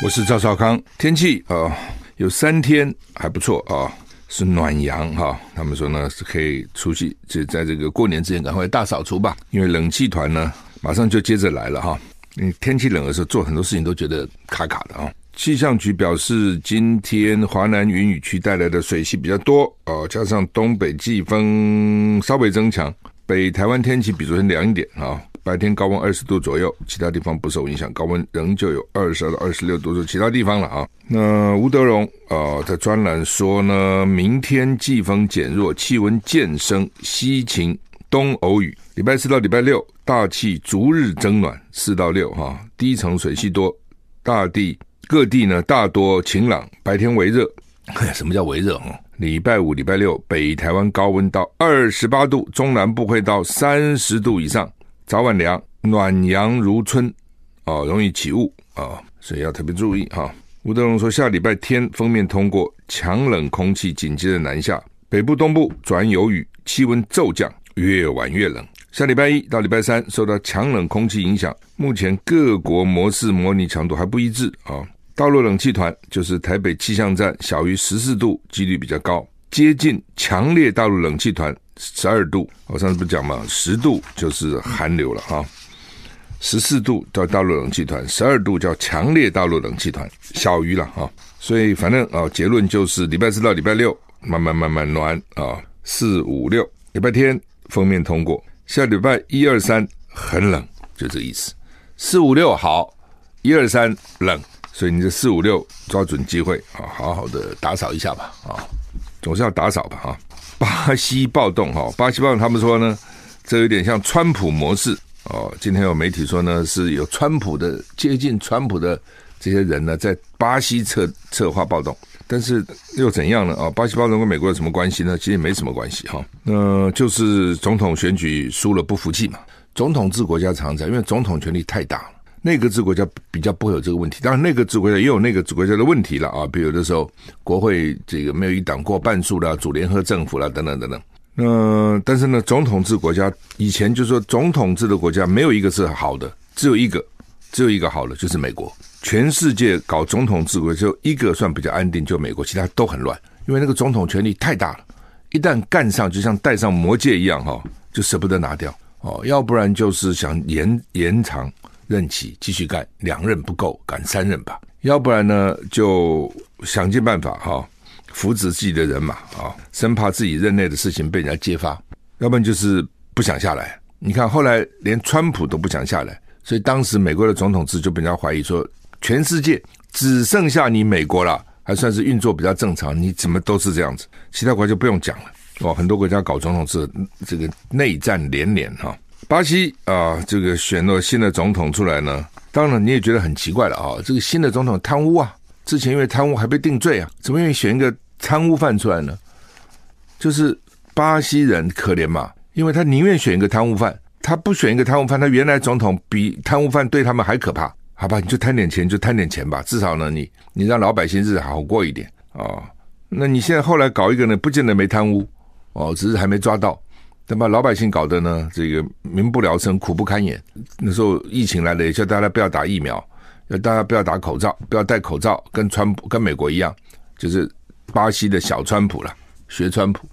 我是赵少康，天气啊、有三天还不错啊。是暖阳哈，他们说呢是可以出去，就在这个过年之前赶快大扫除吧，因为冷气团呢马上就接着来了哈。你天气冷的时候做很多事情都觉得卡卡的啊。气象局表示，今天华南云雨区带来的水系比较多哦，加上东北季风稍微增强，北台湾天气比昨天凉一点啊。白天高温二十度左右，其他地方不受影响，高温仍旧有二十二到二十六度，是其他地方了啊。那吴德荣啊，在专栏说呢，明天季风减弱，气温渐升，西晴东偶雨。礼拜四到礼拜六，大气逐日增暖，四到六哈，低层水汽多，大地各地呢大多晴朗，白天微热。什么叫微热？哈，礼拜五、礼拜六，北台湾高温到二十八度，中南部会到三十度以上。早晚凉，暖阳如春，啊，容易起雾啊，所以要特别注意哈。吴德荣说，下礼拜天锋面通过，强冷空气紧接着南下，北部、东部转有雨，气温骤降，越晚越冷。下礼拜一到礼拜三，受到强冷空气影响，目前各国模式模拟强度还不一致啊。大陆冷气团就是台北气象站，小于十四度，几率比较高，接近强烈大陆冷气团。十二度，我上次不讲嘛，十度就是寒流了哈，十四度叫大陆冷气团，十二度叫强烈大陆冷气团，小于了哈，所以反正啊，结论就是礼拜四到礼拜六慢慢慢慢暖啊，四五六礼拜天封面通过，下礼拜一二三很冷，就这意思，四五六好，一二三冷，所以你这四五六抓准机会啊，好好的打扫一下吧啊，总是要打扫吧哈。巴西暴动哈，巴西暴动，他们说呢，这有点像川普模式哦。今天有媒体说呢，是有川普的接近川普的这些人呢，在巴西策策划暴动，但是又怎样呢？啊，巴西暴动跟美国有什么关系呢？其实没什么关系哈。那就是总统选举输了不服气嘛。总统制国家常在，因为总统权力太大了。内阁制国家比较不会有这个问题，当然内阁制国家也有内阁制国家的问题了啊，比如的时候国会这个没有一党过半数啦，组联合政府啦，等等等等。那但是呢，总统制国家以前就说总统制的国家没有一个是好的，只有一个，只有一个好的就是美国。全世界搞总统制国就一个算比较安定，就美国，其他都很乱，因为那个总统权力太大了，一旦干上就像戴上魔戒一样哈，就舍不得拿掉哦，要不然就是想延延长。任期继续干，两任不够，干三任吧。要不然呢，就想尽办法哈，扶植自己的人马啊，生怕自己任内的事情被人家揭发。要不然就是不想下来。你看后来连川普都不想下来，所以当时美国的总统制就被人家怀疑说，全世界只剩下你美国了，还算是运作比较正常。你怎么都是这样子，其他国家就不用讲了。哦，很多国家搞总统制，这个内战连连哈。巴西啊，这个选了新的总统出来呢，当然你也觉得很奇怪了啊，这个新的总统贪污啊，之前因为贪污还被定罪啊，怎么愿意选一个贪污犯出来呢？就是巴西人可怜嘛，因为他宁愿选一个贪污犯，他不选一个贪污犯，他原来总统比贪污犯对他们还可怕，好吧？你就贪点钱，就贪点钱吧，至少呢，你你让老百姓日子好过一点啊。那你现在后来搞一个呢，不见得没贪污哦，只是还没抓到。等把老百姓搞得呢，这个民不聊生，苦不堪言。那时候疫情来了，也叫大家不要打疫苗，要大家不要打口罩，不要戴口罩，跟川普跟美国一样，就是巴西的小川普了，学川普，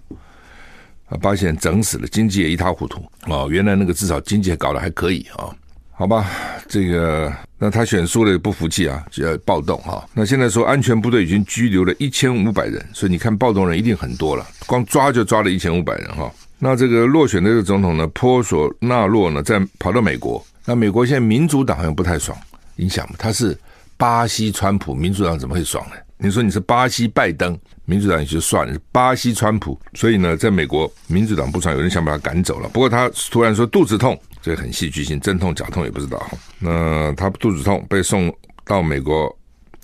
啊，巴西人整死了，经济也一塌糊涂哦。原来那个至少经济搞得还可以啊，哦，好吧，这个那他选输了也不服气啊，就要暴动哈。那现在说安全部队已经拘留了一千五百人，所以你看暴动人一定很多了，光抓就抓了一千五百人哈。那这个落选的这个总统呢，波索纳洛呢，在跑到美国。那美国现在民主党好像不太爽，影响嘛？他是巴西川普，民主党怎么会爽呢？你说你是巴西拜登，民主党也就算了，巴西川普，所以呢，在美国民主党不爽，有人想把他赶走了。不过他突然说肚子痛，这很戏剧性，真痛假痛也不知道。那他肚子痛被送到美国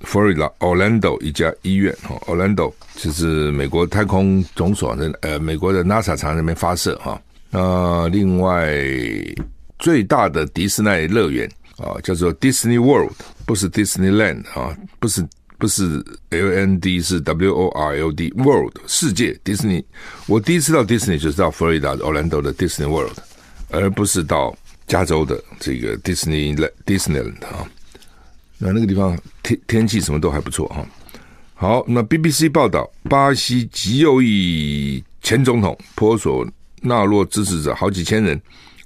佛罗里达 Orlando 一家医院哈，Orlando 就是美国太空总署的呃，美国的 NASA 厂那边发射哈。那另外最大的迪士尼乐园啊，叫做 Disney World，不是 Disneyland 啊，不是不是 L N D，是 W O R L D World 世界迪士尼。我第一次到迪士尼就是到佛罗里达 Orlando 的 Disney World，而不是到加州的这个 Disney Disneyland 啊。那那个地方天天气什么都还不错哈。好，那 BBC 报道，巴西极右翼前总统波索纳洛支持者好几千人，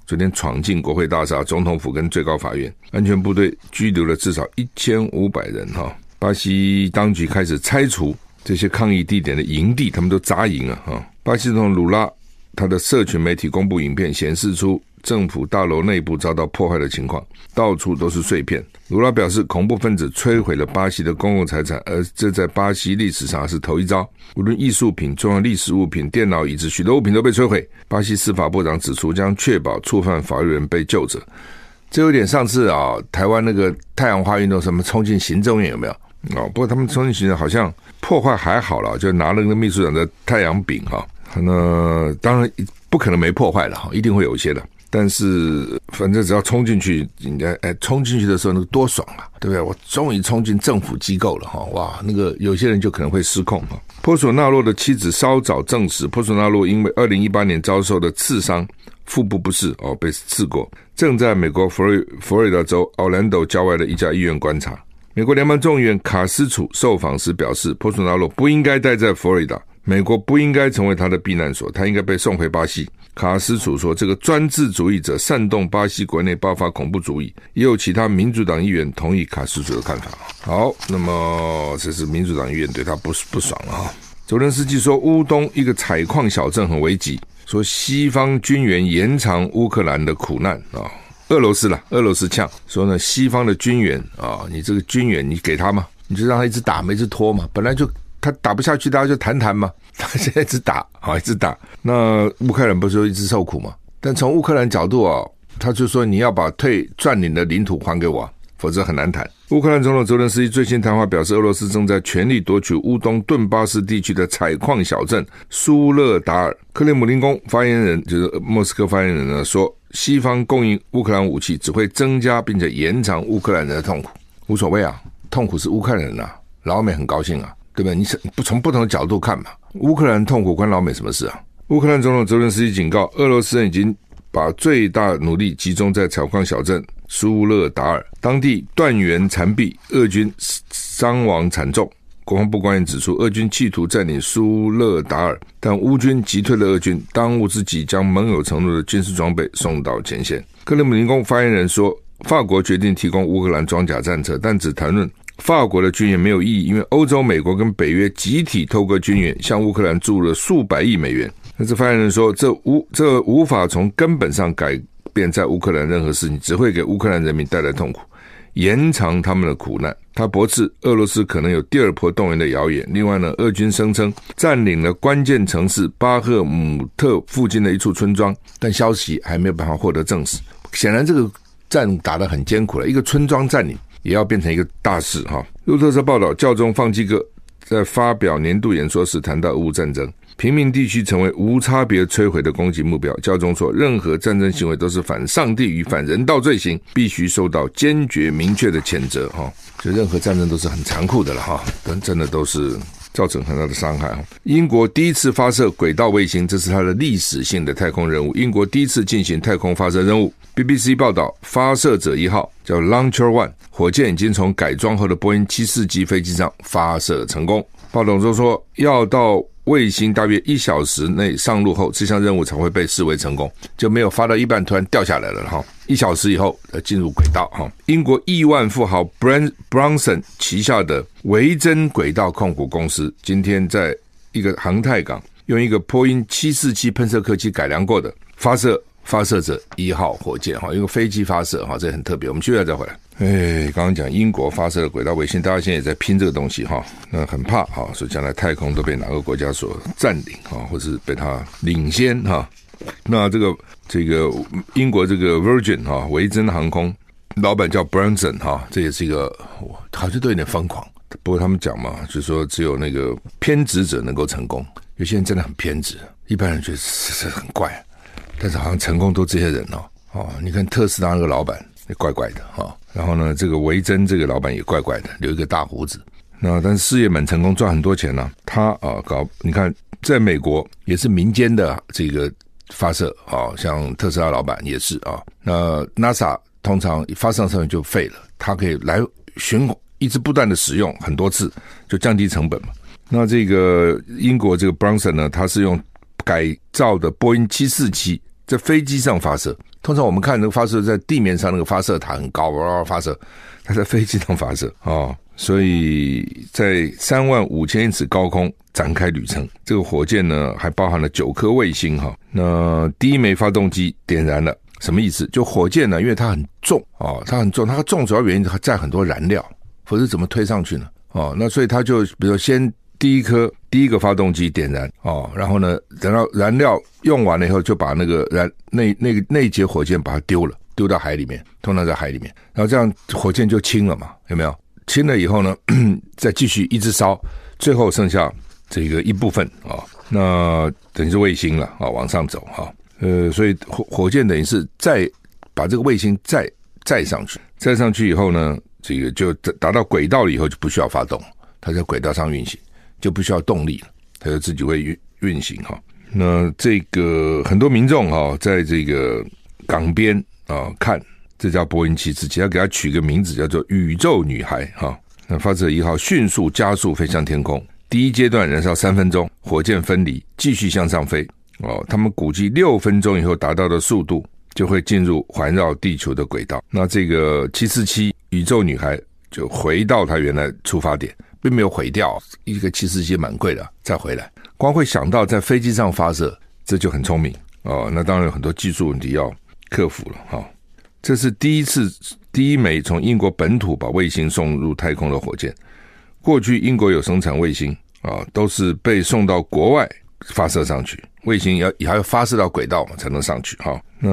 昨天闯进国会大厦、总统府跟最高法院，安全部队拘留了至少一千五百人哈。巴西当局开始拆除这些抗议地点的营地，他们都扎营了哈。巴西总统鲁拉他的社群媒体公布影片，显示出。政府大楼内部遭到破坏的情况，到处都是碎片。卢拉表示，恐怖分子摧毁了巴西的公共财产，而这在巴西历史上是头一遭。无论艺术品、重要历史物品、电脑、椅子，许多物品都被摧毁。巴西司法部长指出，将确保触犯法律人被救责。这有点上次啊，台湾那个太阳花运动，什么冲进行政院有没有？哦，不过他们冲进行政好像破坏还好了，就拿了那个秘书长的太阳饼哈。那当然不可能没破坏了哈，一定会有一些的。但是，反正只要冲进去，应该哎，冲进去的时候那个多爽啊，对不对？我终于冲进政府机构了哈！哇，那个有些人就可能会失控哈。波索纳洛的妻子稍早证实，波索纳洛因为二零一八年遭受的刺伤，腹部不适哦，被刺过，正在美国佛瑞佛罗里达州奥兰多郊外的一家医院观察。美国联邦众议员卡斯楚受访时表示，波索纳洛不应该待在佛罗里达，美国不应该成为他的避难所，他应该被送回巴西。卡斯楚说：“这个专制主义者煽动巴西国内爆发恐怖主义。”也有其他民主党议员同意卡斯楚的看法。好，那么这是民主党议员对他不不爽了哈。泽连斯基说：“乌东一个采矿小镇很危急，说西方军援延长乌克兰的苦难啊。俄罗斯啦，俄罗斯呛说呢，西方的军援啊，你这个军援你给他嘛，你就让他一直打，一直拖嘛，本来就。”他打不下去，大家就谈谈嘛。他现在一直打，好，一直打。那乌克兰不是一直受苦吗？但从乌克兰角度啊，他就说你要把退占领的领土还给我，否则很难谈。乌克兰总统泽连斯基最新谈话表示，俄罗斯正在全力夺取乌东顿巴斯地区的采矿小镇苏勒达尔。克里姆林宫发言人就是莫斯科发言人呢说，西方供应乌克兰武器只会增加并且延长乌克兰人的痛苦。无所谓啊，痛苦是乌克兰人啊，老美很高兴啊。对吧？你是不从不同的角度看嘛？乌克兰痛苦关老美什么事啊？乌克兰总统泽连斯基警告，俄罗斯人已经把最大努力集中在采矿小镇苏勒达尔，当地断垣残壁，俄军伤亡惨重。国防部官员指出，俄军企图占领苏勒达尔，但乌军击退了俄军，当务之急将盟友承诺的军事装备送到前线。克里姆林宫发言人说，法国决定提供乌克兰装甲战车，但只谈论。法国的军援没有意义，因为欧洲、美国跟北约集体透过军援向乌克兰注入了数百亿美元。但是发言人说，这无这无法从根本上改变在乌克兰任何事情，只会给乌克兰人民带来痛苦，延长他们的苦难。他驳斥俄罗斯可能有第二波动员的谣言。另外呢，俄军声称占领了关键城市巴赫姆特附近的一处村庄，但消息还没有办法获得证实。显然，这个战打得很艰苦了，一个村庄占领。也要变成一个大事哈。路透社报道，教宗方济各在发表年度演说时谈到俄乌战争，平民地区成为无差别摧毁的攻击目标。教宗说，任何战争行为都是反上帝与反人道罪行，必须受到坚决明确的谴责哈。就任何战争都是很残酷的了哈，但真的都是。造成很大的伤害。英国第一次发射轨道卫星，这是它的历史性的太空任务。英国第一次进行太空发射任务。BBC 报道，发射者一号叫 Launcher One，火箭已经从改装后的波音七四级飞机上发射成功。报道中说，要到。卫星大约一小时内上路后，这项任务才会被视为成功，就没有发到一半突然掉下来了哈。一小时以后呃进入轨道哈。英国亿万富豪 Bran Branson 旗下的维珍轨道控股公司今天在一个航太港用一个波音七四七喷射客机改良过的发射发射者一号火箭哈，用个飞机发射哈，这很特别。我们接下来再回来。哎，刚刚讲英国发射的轨道卫星，大家现在也在拼这个东西哈，那很怕哈，所以将来太空都被哪个国家所占领哈，或是被他领先哈。那这个这个英国这个 Virgin 哈维珍航空老板叫 Branson 哈，这也是一个我好像都有点疯狂，不过他们讲嘛，就是说只有那个偏执者能够成功。有些人真的很偏执，一般人觉得是是很怪，但是好像成功都这些人哦。哦，你看特斯拉那个老板也怪怪的哈、然后呢，这个维珍这个老板也怪怪的，留一个大胡子。那但是事业蛮成功，赚很多钱呢、他啊搞，你看在美国也是民间的这个发射啊，像特斯拉老板也是啊。那 NASA 通常发射上去就废了，它可以来循环一直不断的使用很多次，就降低成本嘛。那这个英国这个 Branson 呢，他是用改造的波音七四七在飞机上发射。通常我们看那个发射在地面上那个发射塔很高，哇，发射，它在飞机上发射啊、哦，所以在三万五千英尺高空展开旅程。这个火箭呢，还包含了九颗卫星哈。那第一枚发动机点燃了，什么意思？就火箭呢，因为它很重啊、哦，它很重，它重主要原因它载很多燃料，否则怎么推上去呢？哦，那所以它就比如说先。第一颗第一个发动机点燃哦，然后呢，等到燃料用完了以后，就把那个燃那那个那节火箭把它丢了，丢到海里面，通常在海里面，然后这样火箭就轻了嘛，有没有？轻了以后呢，再继续一直烧，最后剩下这个一部分啊、哦，那等于是卫星了啊、哦，往上走哈、哦，呃，所以火火箭等于是再把这个卫星再载上去，载上去以后呢，这个就达到轨道了以后就不需要发动，它在轨道上运行。就不需要动力了，它就自己会运运行哈。那这个很多民众哈，在这个港边啊看这架波音七四七，要给它取个名字叫做“宇宙女孩”哈。那发射一号迅速加速飞向天空，第一阶段燃烧三分钟，火箭分离，继续向上飞。哦，他们估计六分钟以后达到的速度，就会进入环绕地球的轨道。那这个七四七宇宙女孩就回到它原来出发点。并没有毁掉，一个七四七蛮贵的，再回来，光会想到在飞机上发射，这就很聪明哦。那当然有很多技术问题要克服了哈、这是第一次第一枚从英国本土把卫星送入太空的火箭。过去英国有生产卫星啊、都是被送到国外发射上去，卫星要也还要发射到轨道才能上去哈、那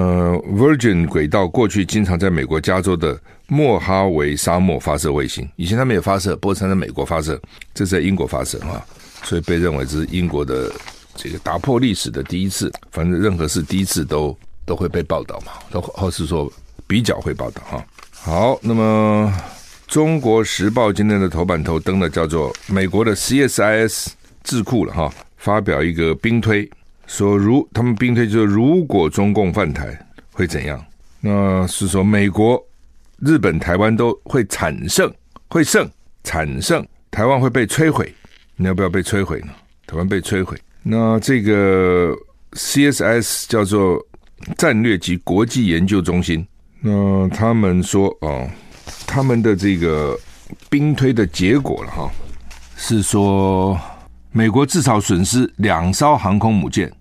Virgin 轨道过去经常在美国加州的。莫哈维沙漠发射卫星，以前他们也发射，不过是在美国发射，这是在英国发射哈，所以被认为这是英国的这个打破历史的第一次。反正任何事第一次都都会被报道嘛，都或是说比较会报道哈。好，那么《中国时报》今天的头版头登的叫做美国的 CSIS 智库了哈，发表一个兵推，说如他们兵推就是如果中共犯台会怎样？那是说美国。日本、台湾都会惨胜，会胜，惨胜，台湾会被摧毁。你要不要被摧毁呢？台湾被摧毁。那这个 C.S.S. 叫做战略及国际研究中心。那他们说、哦，他们的这个兵推的结果了哈，是说美国至少损失两艘航空母舰，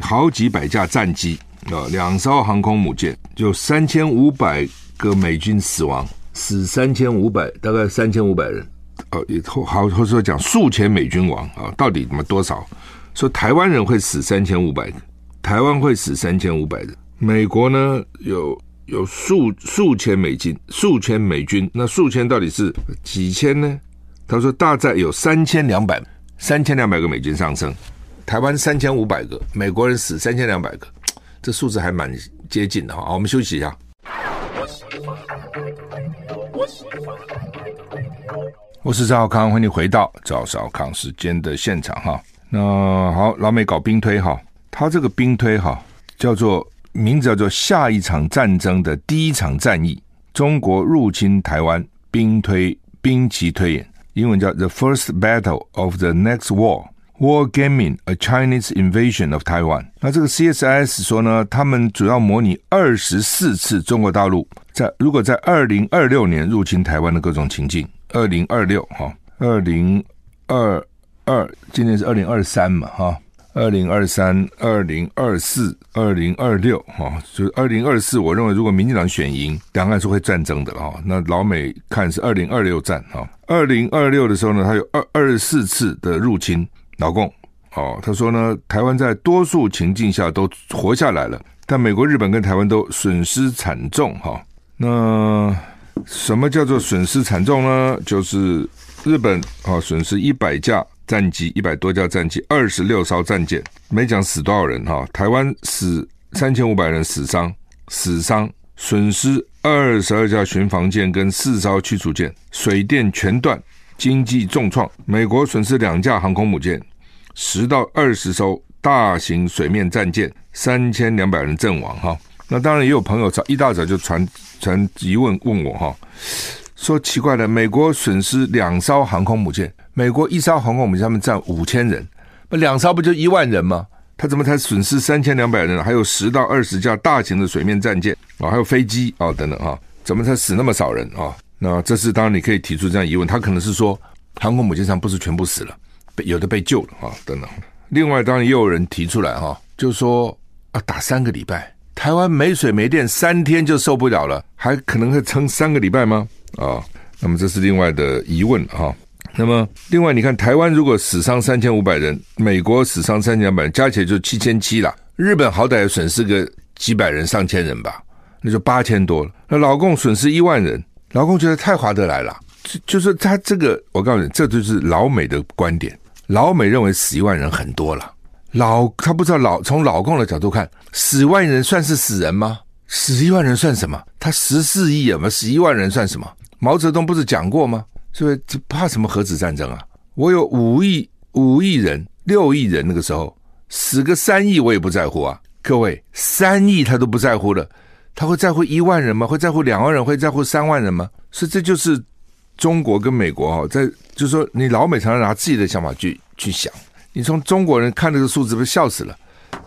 好几百架战机啊，两艘航空母舰就三千五百。个美军死亡，死三千五百，大概三千五百人，呃，也好，或者说讲数千美军亡啊，到底怎么多少？说台湾人会死三千五百，台湾会死三千五百人，美国呢有有数数千美金，数千美军，那数千到底是几千呢？他说大概有三千两百，三千两百个美军上升，台湾三千五百个，美国人死三千两百个，这数字还蛮接近的哈。好，我们休息一下。我是赵少康，欢迎回到赵少康时间的现场哈。那好，老美搞兵推哈，他这个兵推哈叫做名字叫做下一场战争的第一场战役，中国入侵台湾兵推兵棋推演，英文叫 The First Battle of the Next War。War Gaming: A Chinese Invasion of Taiwan。那这个 CSIS 说呢，他们主要模拟二十四次中国大陆在如果在二零二六年入侵台湾的各种情境。二零二六哈，二零二二，今年是二零二三嘛哈，二零二三、二零二四、二零二六哈，就是二零二四。我认为如果民进党选赢，两岸是会战争的哈。那老美看是二零二六战哈，二零二六的时候呢，他有二二十四次的入侵。老共哦，他说呢，台湾在多数情境下都活下来了，但美国、日本跟台湾都损失惨重哈。那什么叫做损失惨重呢？就是日本啊损失一百架战机，一百多架战机，二十六艘战舰，没讲死多少人哈。台湾死三千五百人死伤，死伤损失二十二架巡防舰跟四艘驱逐舰，水电全断，经济重创。美国损失两架航空母舰，十到二十艘大型水面战舰，三千两百人阵亡哈。那当然也有朋友早一大早就传传疑问问我哈，说奇怪了，美国损失两艘航空母舰，美国一艘航空母舰他们占五千人，那两艘不就一万人吗？他怎么才损失三千两百人？还有十到二十架大型的水面战舰啊，还有飞机啊等等哈，怎么才死那么少人啊？那这是当然你可以提出这样疑问，他可能是说航空母舰上不是全部死了，有的被救了啊等等。另外当然也有人提出来哈，就是说啊打三个礼拜。台湾没水没电，三天就受不了了，还可能会撑三个礼拜吗？啊、那么这是另外的疑问哈、那么另外，你看台湾如果死伤三千五百人，美国死伤三千两百人，加起来就七千七了。日本好歹损失个几百人、上千人吧，那就八千多了。那老共损失一万人，老共觉得太划得来了，就就是他这个，我告诉你，这就是老美的观点。老美认为死一万人很多了。老他不知道老从老共的角度看，死万人算是死人吗？死一万人算什么？他十四亿啊，死一万人算什么？毛泽东不是讲过吗？所以怕什么核子战争啊？我有五亿五亿人六亿人，那个时候死个三亿我也不在乎啊！各位，三亿他都不在乎了，他会在乎一万人吗？会在乎两万人？会在乎三万人吗？所以这就是中国跟美国哈，在就是说你老美常常拿自己的想法去去想。你从中国人看这个数字，不是笑死了？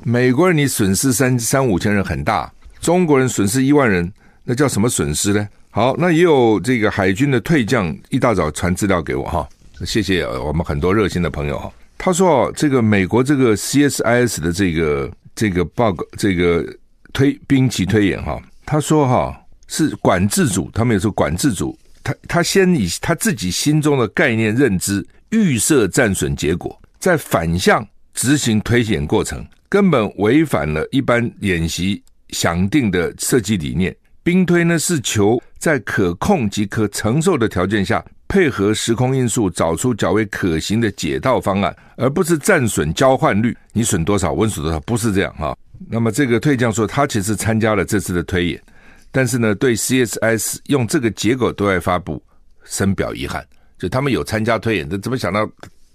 美国人你损失三三五千人很大，中国人损失一万人，那叫什么损失呢？好，那也有这个海军的退将一大早传资料给我哈，谢谢我们很多热心的朋友哈。他说这个美国这个 CSIS 的这个这个报告，这个推兵棋推演哈，他说哈是管制组，他们也是管制组，他他先以他自己心中的概念认知预设战损结果。在反向执行推演过程，根本违反了一般演习想定的设计理念。兵推呢是求在可控及可承受的条件下，配合时空因素，找出较为可行的解套方案，而不是战损交换率。你损多少，我损多少，不是这样哈。那么这个退将说，他其实参加了这次的推演，但是呢，对 CSS 用这个结果对外发布深表遗憾。就他们有参加推演，这怎么想到？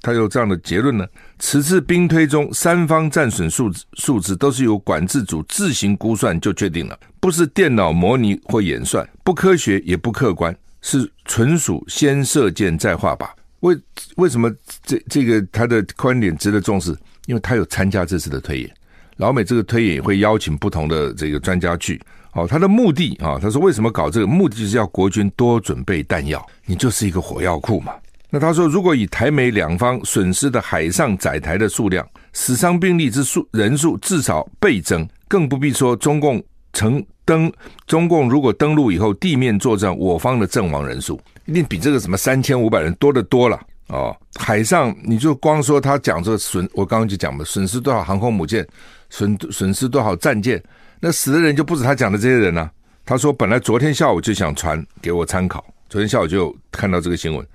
他有这样的结论呢？此次兵推中，三方战损数字数字都是由管制组自行估算就确定了，不是电脑模拟或演算，不科学也不客观，是纯属先射箭再画靶。为为什么这这个他的观点值得重视？因为他有参加这次的推演，老美这个推演也会邀请不同的这个专家去。哦，他的目的啊，他说为什么搞这个？目的就是要国军多准备弹药，你就是一个火药库嘛。那他说，如果以台美两方损失的海上载台的数量、死伤兵力之数人数至少倍增，更不必说中共曾登中共如果登陆以后地面作战，我方的阵亡人数一定比这个什么三千五百人多得多了哦。海上你就光说他讲这个损，我刚刚就讲嘛，损失多少航空母舰，损损失多少战舰，那死的人就不止他讲的这些人呢、他说本来昨天下午就想传给我参考，昨天下午就看到这个新闻。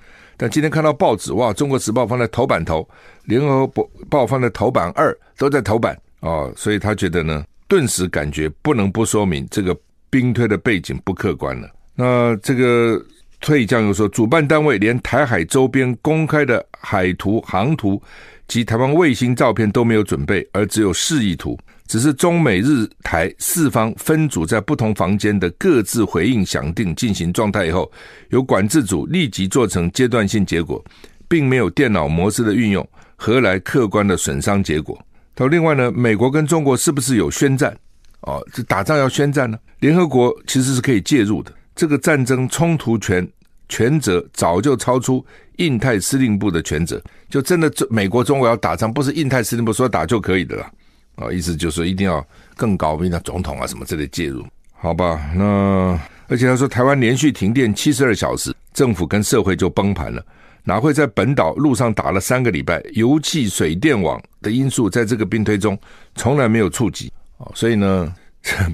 但今天看到报纸，哇，《中国时报》放在头版头，《联合报报》放在头版二，都在头版哦，所以他觉得呢，顿时感觉不能不说明这个兵推的背景不客观了。那这个退将又说，主办单位连台海周边公开的海图、航图及台湾卫星照片都没有准备，而只有示意图。只是中美日台四方分组在不同房间的各自回应响定进行状态以后，由管制组立即做成阶段性结果，并没有电脑模式的运用，何来客观的损伤结果？他说另外呢，美国跟中国是不是有宣战？哦，这打仗要宣战呢？联合国其实是可以介入的。这个战争冲突权权责早就超出印太司令部的权责，就真的美国中国要打仗，不是印太司令部说打就可以的了。啊，意思就是说一定要更高，比如总统啊什么之类介入，好吧？那而且他说台湾连续停电七十二小时，政府跟社会就崩盘了，哪会在本岛路上打了三个礼拜，油气水电网的因素在这个兵推中从来没有触及哦，所以呢，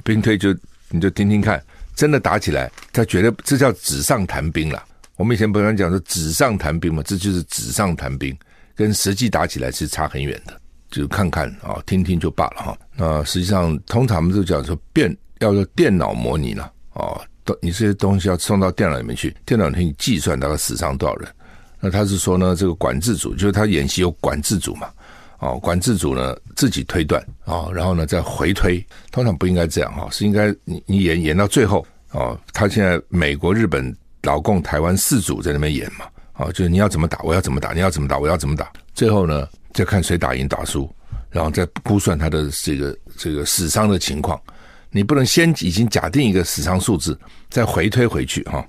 兵推就你就听听看，真的打起来，他觉得这叫纸上谈兵了。我们以前不是讲说纸上谈兵嘛，这就是纸上谈兵，跟实际打起来是差很远的。就看看啊，听听就罢了哈。那实际上，通常我们都讲说，变要做电脑模拟了啊，你这些东西要送到电脑里面去，电脑可以计算大概死伤多少人。那他是说呢，这个管制组就是他演习有管制组嘛，哦，管制组呢自己推断啊，然后呢再回推，通常不应该这样哈，是应该你你演演到最后哦，他现在美国、日本。老共台湾四组在那边演嘛，哦，就是你要怎么打，我要怎么打，你要怎么打，我要怎么打，最后呢，再看谁打赢打输，然后再估算他的这个这个死伤的情况。你不能先已经假定一个死伤数字，再回推回去哈，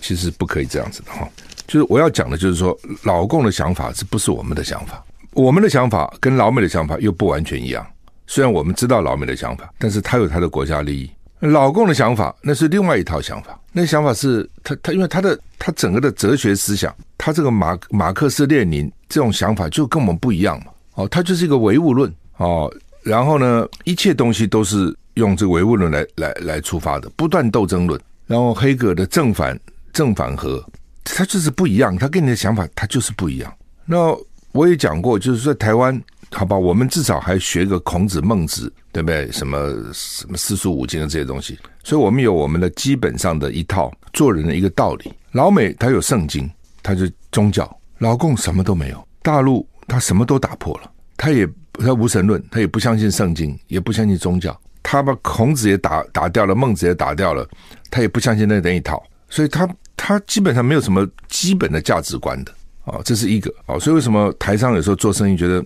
其实不可以这样子的哈。就是我要讲的，就是说老共的想法是不是我们的想法？我们的想法跟老美的想法又不完全一样。虽然我们知道老美的想法，但是他有他的国家利益。老共的想法那是另外一套想法，那想法是他他因为他的他整个的哲学思想，他这个马马克思列宁这种想法就跟我们不一样嘛。哦，他就是一个唯物论哦，然后呢，一切东西都是用这个唯物论来来来出发的，不断斗争论。然后黑格尔的正反正反和，他就是不一样，他跟你的想法他就是不一样。那我也讲过，就是说台湾。好吧，我们至少还学个孔子、孟子，对不对？什么什么四书五经的这些东西，所以我们有我们的基本上的一套做人的一个道理。老美他有圣经，他就宗教；老共什么都没有，大陆他什么都打破了，他也他无神论，他也不相信圣经，也不相信宗教，他把孔子也打打掉了，孟子也打掉了，他也不相信那那一套，所以他他基本上没有什么基本的价值观的啊，这是一个啊，所以为什么台商有时候做生意觉得？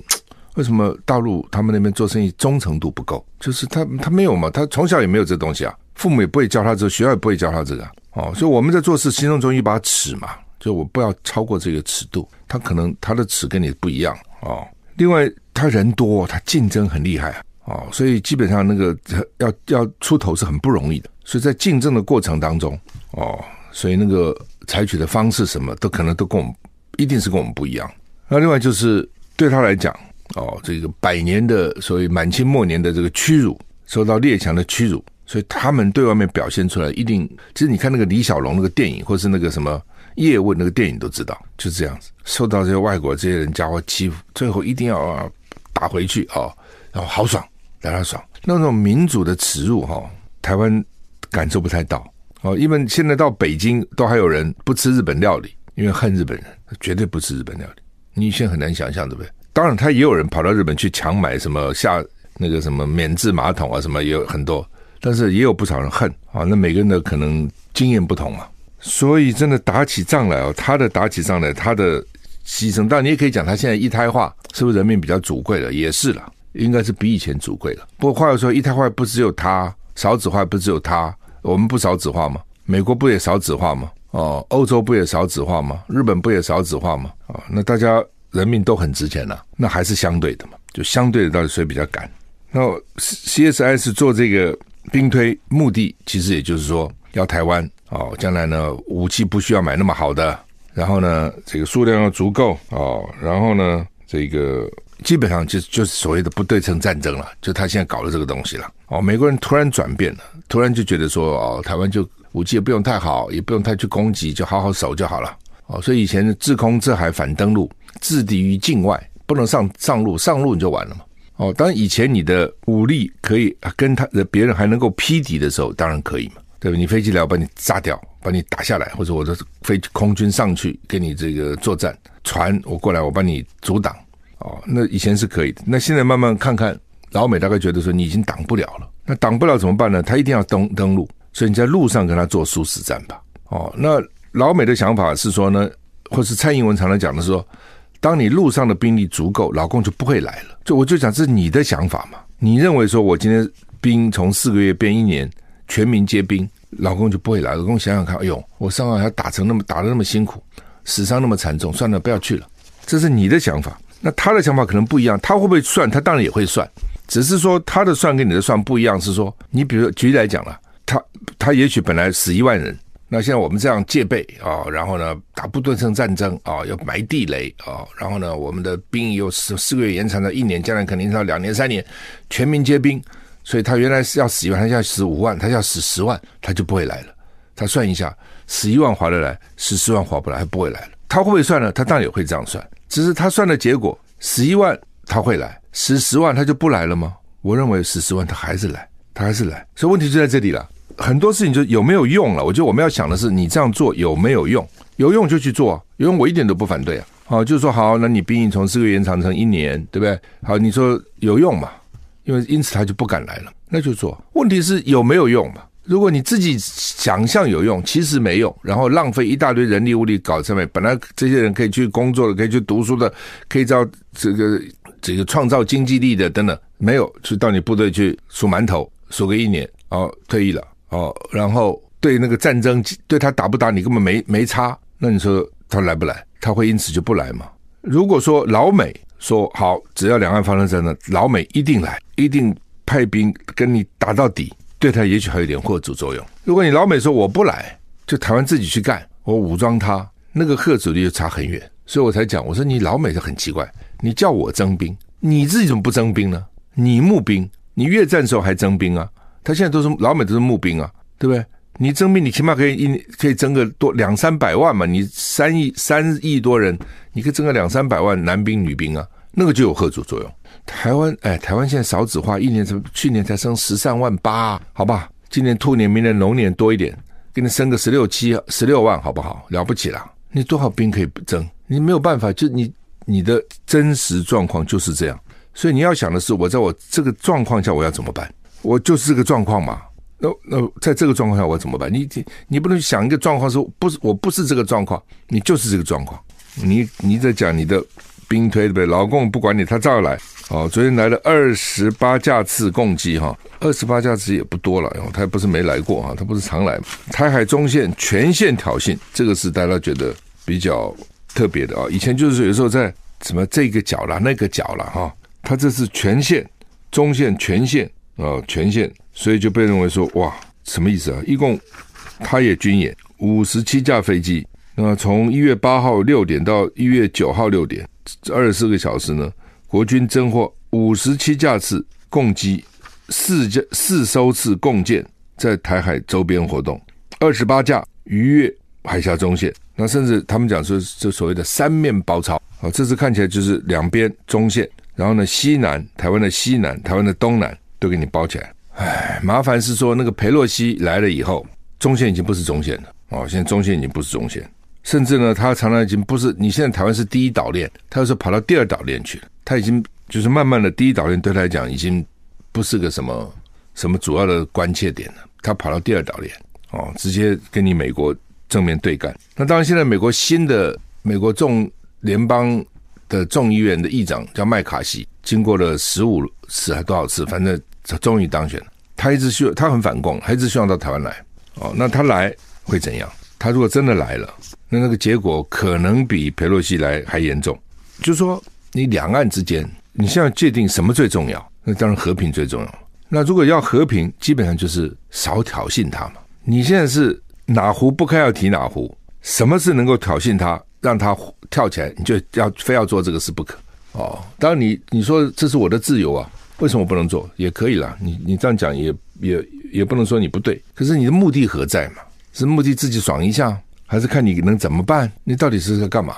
为什么大陆他们那边做生意忠诚度不够？就是他他没有嘛，他从小也没有这东西啊，父母也不会教他这，学校也不会教他这个哦。所以我们在做事心中总有一把尺嘛，就我不要超过这个尺度。他可能他的尺跟你不一样哦。另外他人多，他竞争很厉害哦，所以基本上那个要要出头是很不容易的。所以在竞争的过程当中哦，所以那个采取的方式什么都可能都跟我们一定是跟我们不一样。那另外就是对他来讲。哦，这个百年的所谓满清末年的这个屈辱，受到列强的屈辱，所以他们对外面表现出来一定，其实你看那个李小龙那个电影，或是那个什么叶问那个电影都知道，就这样子，受到这些外国这些人家伙欺负，最后一定要打回去哦，然后好爽，让他爽，那种民主的耻辱哈、哦，台湾感受不太到哦，因为现在到北京都还有人不吃日本料理，因为恨日本人，绝对不吃日本料理，你现在很难想象，对不对？当然，他也有人跑到日本去强买什么下那个什么免治马桶啊，什么也有很多，但是也有不少人恨啊。那每个人的可能经验不同嘛，所以真的打起仗来哦，他的打起仗来，他的牺牲，当然你也可以讲他现在一胎化是不是人命比较主贵了？也是了，应该是比以前主贵了。不过话又说，一胎化不只有他，少子化不只有他，我们不少子化吗？美国不也少子化吗？哦，欧洲不也少子化吗？日本不也少子化吗？啊，那大家。人命都很值钱呐、那还是相对的嘛，就相对的到底谁比较敢？那 CSIS 做这个兵推目的，其实也就是说要台湾哦，将来呢武器不需要买那么好的，然后呢这个数量要足够哦，然后呢这个基本上就就是所谓的不对称战争了，就他现在搞的这个东西了哦，美国人突然转变了，突然就觉得说哦，台湾就武器也不用太好，也不用太去攻击，就好好守就好了哦，所以以前的制空制海反登陆。制敌于境外，不能上上路，上路你就完了嘛。哦，当以前你的武力可以跟他的别人还能够匹敌的时候，当然可以嘛，对吧？你飞机来，我把你炸掉，把你打下来，或者我的飞空军上去跟你这个作战，船我过来，我帮你阻挡。哦，那以前是可以的。那现在慢慢看看，老美大概觉得说你已经挡不了了。那挡不了怎么办呢？他一定要登登陆，所以你在路上跟他做殊死战吧。哦，那老美的想法是说呢，或是蔡英文常常讲的说。当你路上的兵力足够，老共就不会来了。就我就讲，这是你的想法嘛？你认为说我今天兵从四个月变一年，全民皆兵，老公就不会来。老公想想看，哎呦，我上海还打成那么打得那么辛苦，死伤那么惨重，算了，不要去了。这是你的想法。那他的想法可能不一样，他会不会算？他当然也会算，只是说他的算跟你的算不一样。是说，你比如举例来讲了，他他也许本来死一万人。那现在我们这样戒备啊，然后呢打不对称战争啊，要埋地雷啊，然后呢我们的兵又四四个月延长到一年，将来肯定是要两年三年，全民皆兵，所以他原来是要十一万，他要十五万，他要十十万，他就不会来了。他算一下，十一万划得来，十四万划不来，他不会来了。他会不会算呢？他当然也会这样算，只是他算的结果，十一万他会来，十十万他就不来了吗？我认为十十万他还是来，他还是来。所以问题就在这里了。很多事情就有没有用了？我觉得我们要想的是，你这样做有没有用？有用就去做啊，有用我一点都不反对啊。好，就是说好，那你兵役从四个月延长成一年，对不对？好，你说有用嘛？因为因此他就不敢来了，那就做。问题是有没有用嘛？如果你自己想象有用，其实没用，然后浪费一大堆人力物力搞这面，本来这些人可以去工作的，可以去读书的，可以造这个这个创造经济力的等等，没有，就到你部队去数馒头，数个一年，哦，退役了，哦，然后对那个战争，对他打不打你根本没没差，那你说他来不来？他会因此就不来吗？如果说老美说好，只要两岸发生战争，老美一定来，一定派兵跟你打到底，对他也许还有点吓阻作用。如果你老美说我不来，就台湾自己去干，我武装他，那个吓阻力就差很远。所以我才讲，我说你老美就很奇怪，你叫我征兵，你自己怎么不征兵呢？你募兵，你越战的时候还征兵啊？他现在都是老美都是募兵啊，对不对？你征兵，你起码可以一可以征个多两三百万嘛？你三亿三亿多人，你可以征个两三百万男兵女兵啊，那个就有吓阻作用。台湾哎，台湾现在少子化，一年才去年才生十三万八，好吧？今年兔年、明年龙年多一点，给你生个十六七十六万，好不好？了不起了，你多少兵可以不征？你没有办法，就你你的真实状况就是这样。所以你要想的是，我在我这个状况下，我要怎么办？我就是这个状况嘛。那那在这个状况下我怎么办？你你你不能想一个状况是不是我不是这个状况，你就是这个状况。你你在讲你的兵推对不对？老共不管你，他照样来。哦，昨天来了二十八架次攻击哈，二十八架次也不多了，他也不是没来过哈，他不是常来。台海中线全线挑衅，这个是大家觉得比较特别的啊。以前就是有时候在什么这个角啦那个角啦哈，他这是全线中线全线啊全线。所以就被认为说，哇，什么意思啊？一共他也军演五十七架飞机，那从一月八号六点到一月九号六点，二十四个小时呢，国军侦获五十七架次共机，四架四艘次共舰在台海周边活动，二十八架逾越海峡中线。那甚至他们讲说，这所谓的三面包抄啊，这次看起来就是两边中线，然后呢，西南台湾的西南、台湾的东南都给你包起来。哎，麻烦是说那个裴洛西来了以后，中线已经不是中线了哦，现在中线已经不是中线，甚至呢，他常常已经不是你现在台湾是第一岛链，他又说跑到第二岛链去了，他已经就是慢慢的第一岛链对他来讲已经不是个什么什么主要的关切点了，他跑到第二岛链哦，直接跟你美国正面对干。那当然，现在美国新的美国众联邦的众议院的议长叫麦卡锡，经过了十五次还多少次，反正。他终于当选了，他一直希望他很反共，他一直希望到台湾来。哦，那他来会怎样？他如果真的来了，那那个结果可能比佩洛西来还严重。就是说，你两岸之间，你现在界定什么最重要？那当然和平最重要。那如果要和平，基本上就是少挑衅他嘛。你现在是哪壶不开要提哪壶，什么事能够挑衅他，让他跳起来，你就要非要做这个事不可。哦，当然你你说这是我的自由啊。为什么不能做？也可以啦，你你这样讲也也也不能说你不对。可是你的目的何在嘛？是目的自己爽一下，还是看你能怎么办？你到底是在干嘛？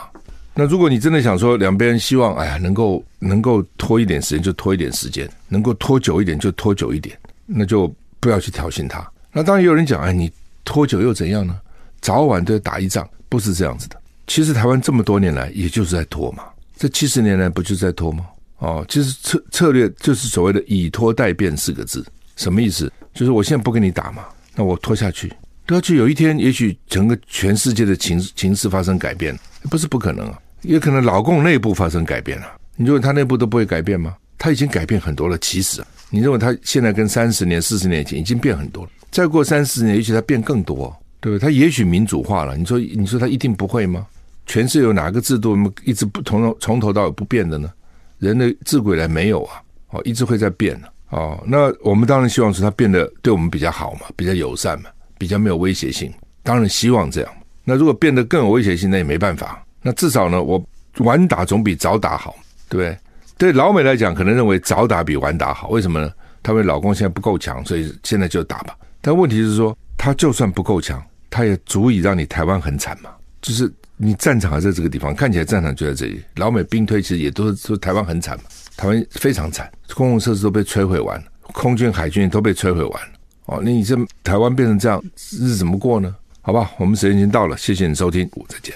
那如果你真的想说两边希望，哎呀，能够能够拖一点时间就拖一点时间，能够拖久一点就拖久一点，那就不要去挑衅他。那当然有人讲，哎，你拖久又怎样呢？早晚都要打一仗，不是这样子的。其实台湾这么多年来，也就是在拖嘛。这七十年来不就是在拖吗？哦，其实策策略就是所谓的以拖代变四个字，什么意思？就是我现在不跟你打嘛，那我拖下去，拖下去有一天，也许整个全世界的情情势发生改变，不是不可能啊，也可能老共内部发生改变了。你认为他内部都不会改变吗？他已经改变很多了。其实啊，你认为他现在跟三十年、四十年前已经变很多了？再过三四年，也许他变更多，对不对？他也许民主化了。你说，你说他一定不会吗？全是有哪个制度一直不同从头到尾不变的呢？人的自古以来没有啊，哦，一直会在变的哦。那我们当然希望是它变得对我们比较好嘛，比较友善嘛，比较没有威胁性。当然希望这样。那如果变得更有威胁性，那也没办法。那至少呢，我晚打总比早打好，对不对？对老美来讲，可能认为早打比晚打好。为什么呢？他们老公现在不够强，所以现在就打吧。但问题是说，他就算不够强，他也足以让你台湾很惨嘛。就是你战场还在这个地方，看起来战场就在这里。老美兵推其实也都是说台湾很惨嘛，台湾非常惨，公共设施都被摧毁完了，空军海军都被摧毁完了。哦，那你这台湾变成这样，日子怎么过呢？好吧，我们时间已经到了，谢谢你收听，我再见。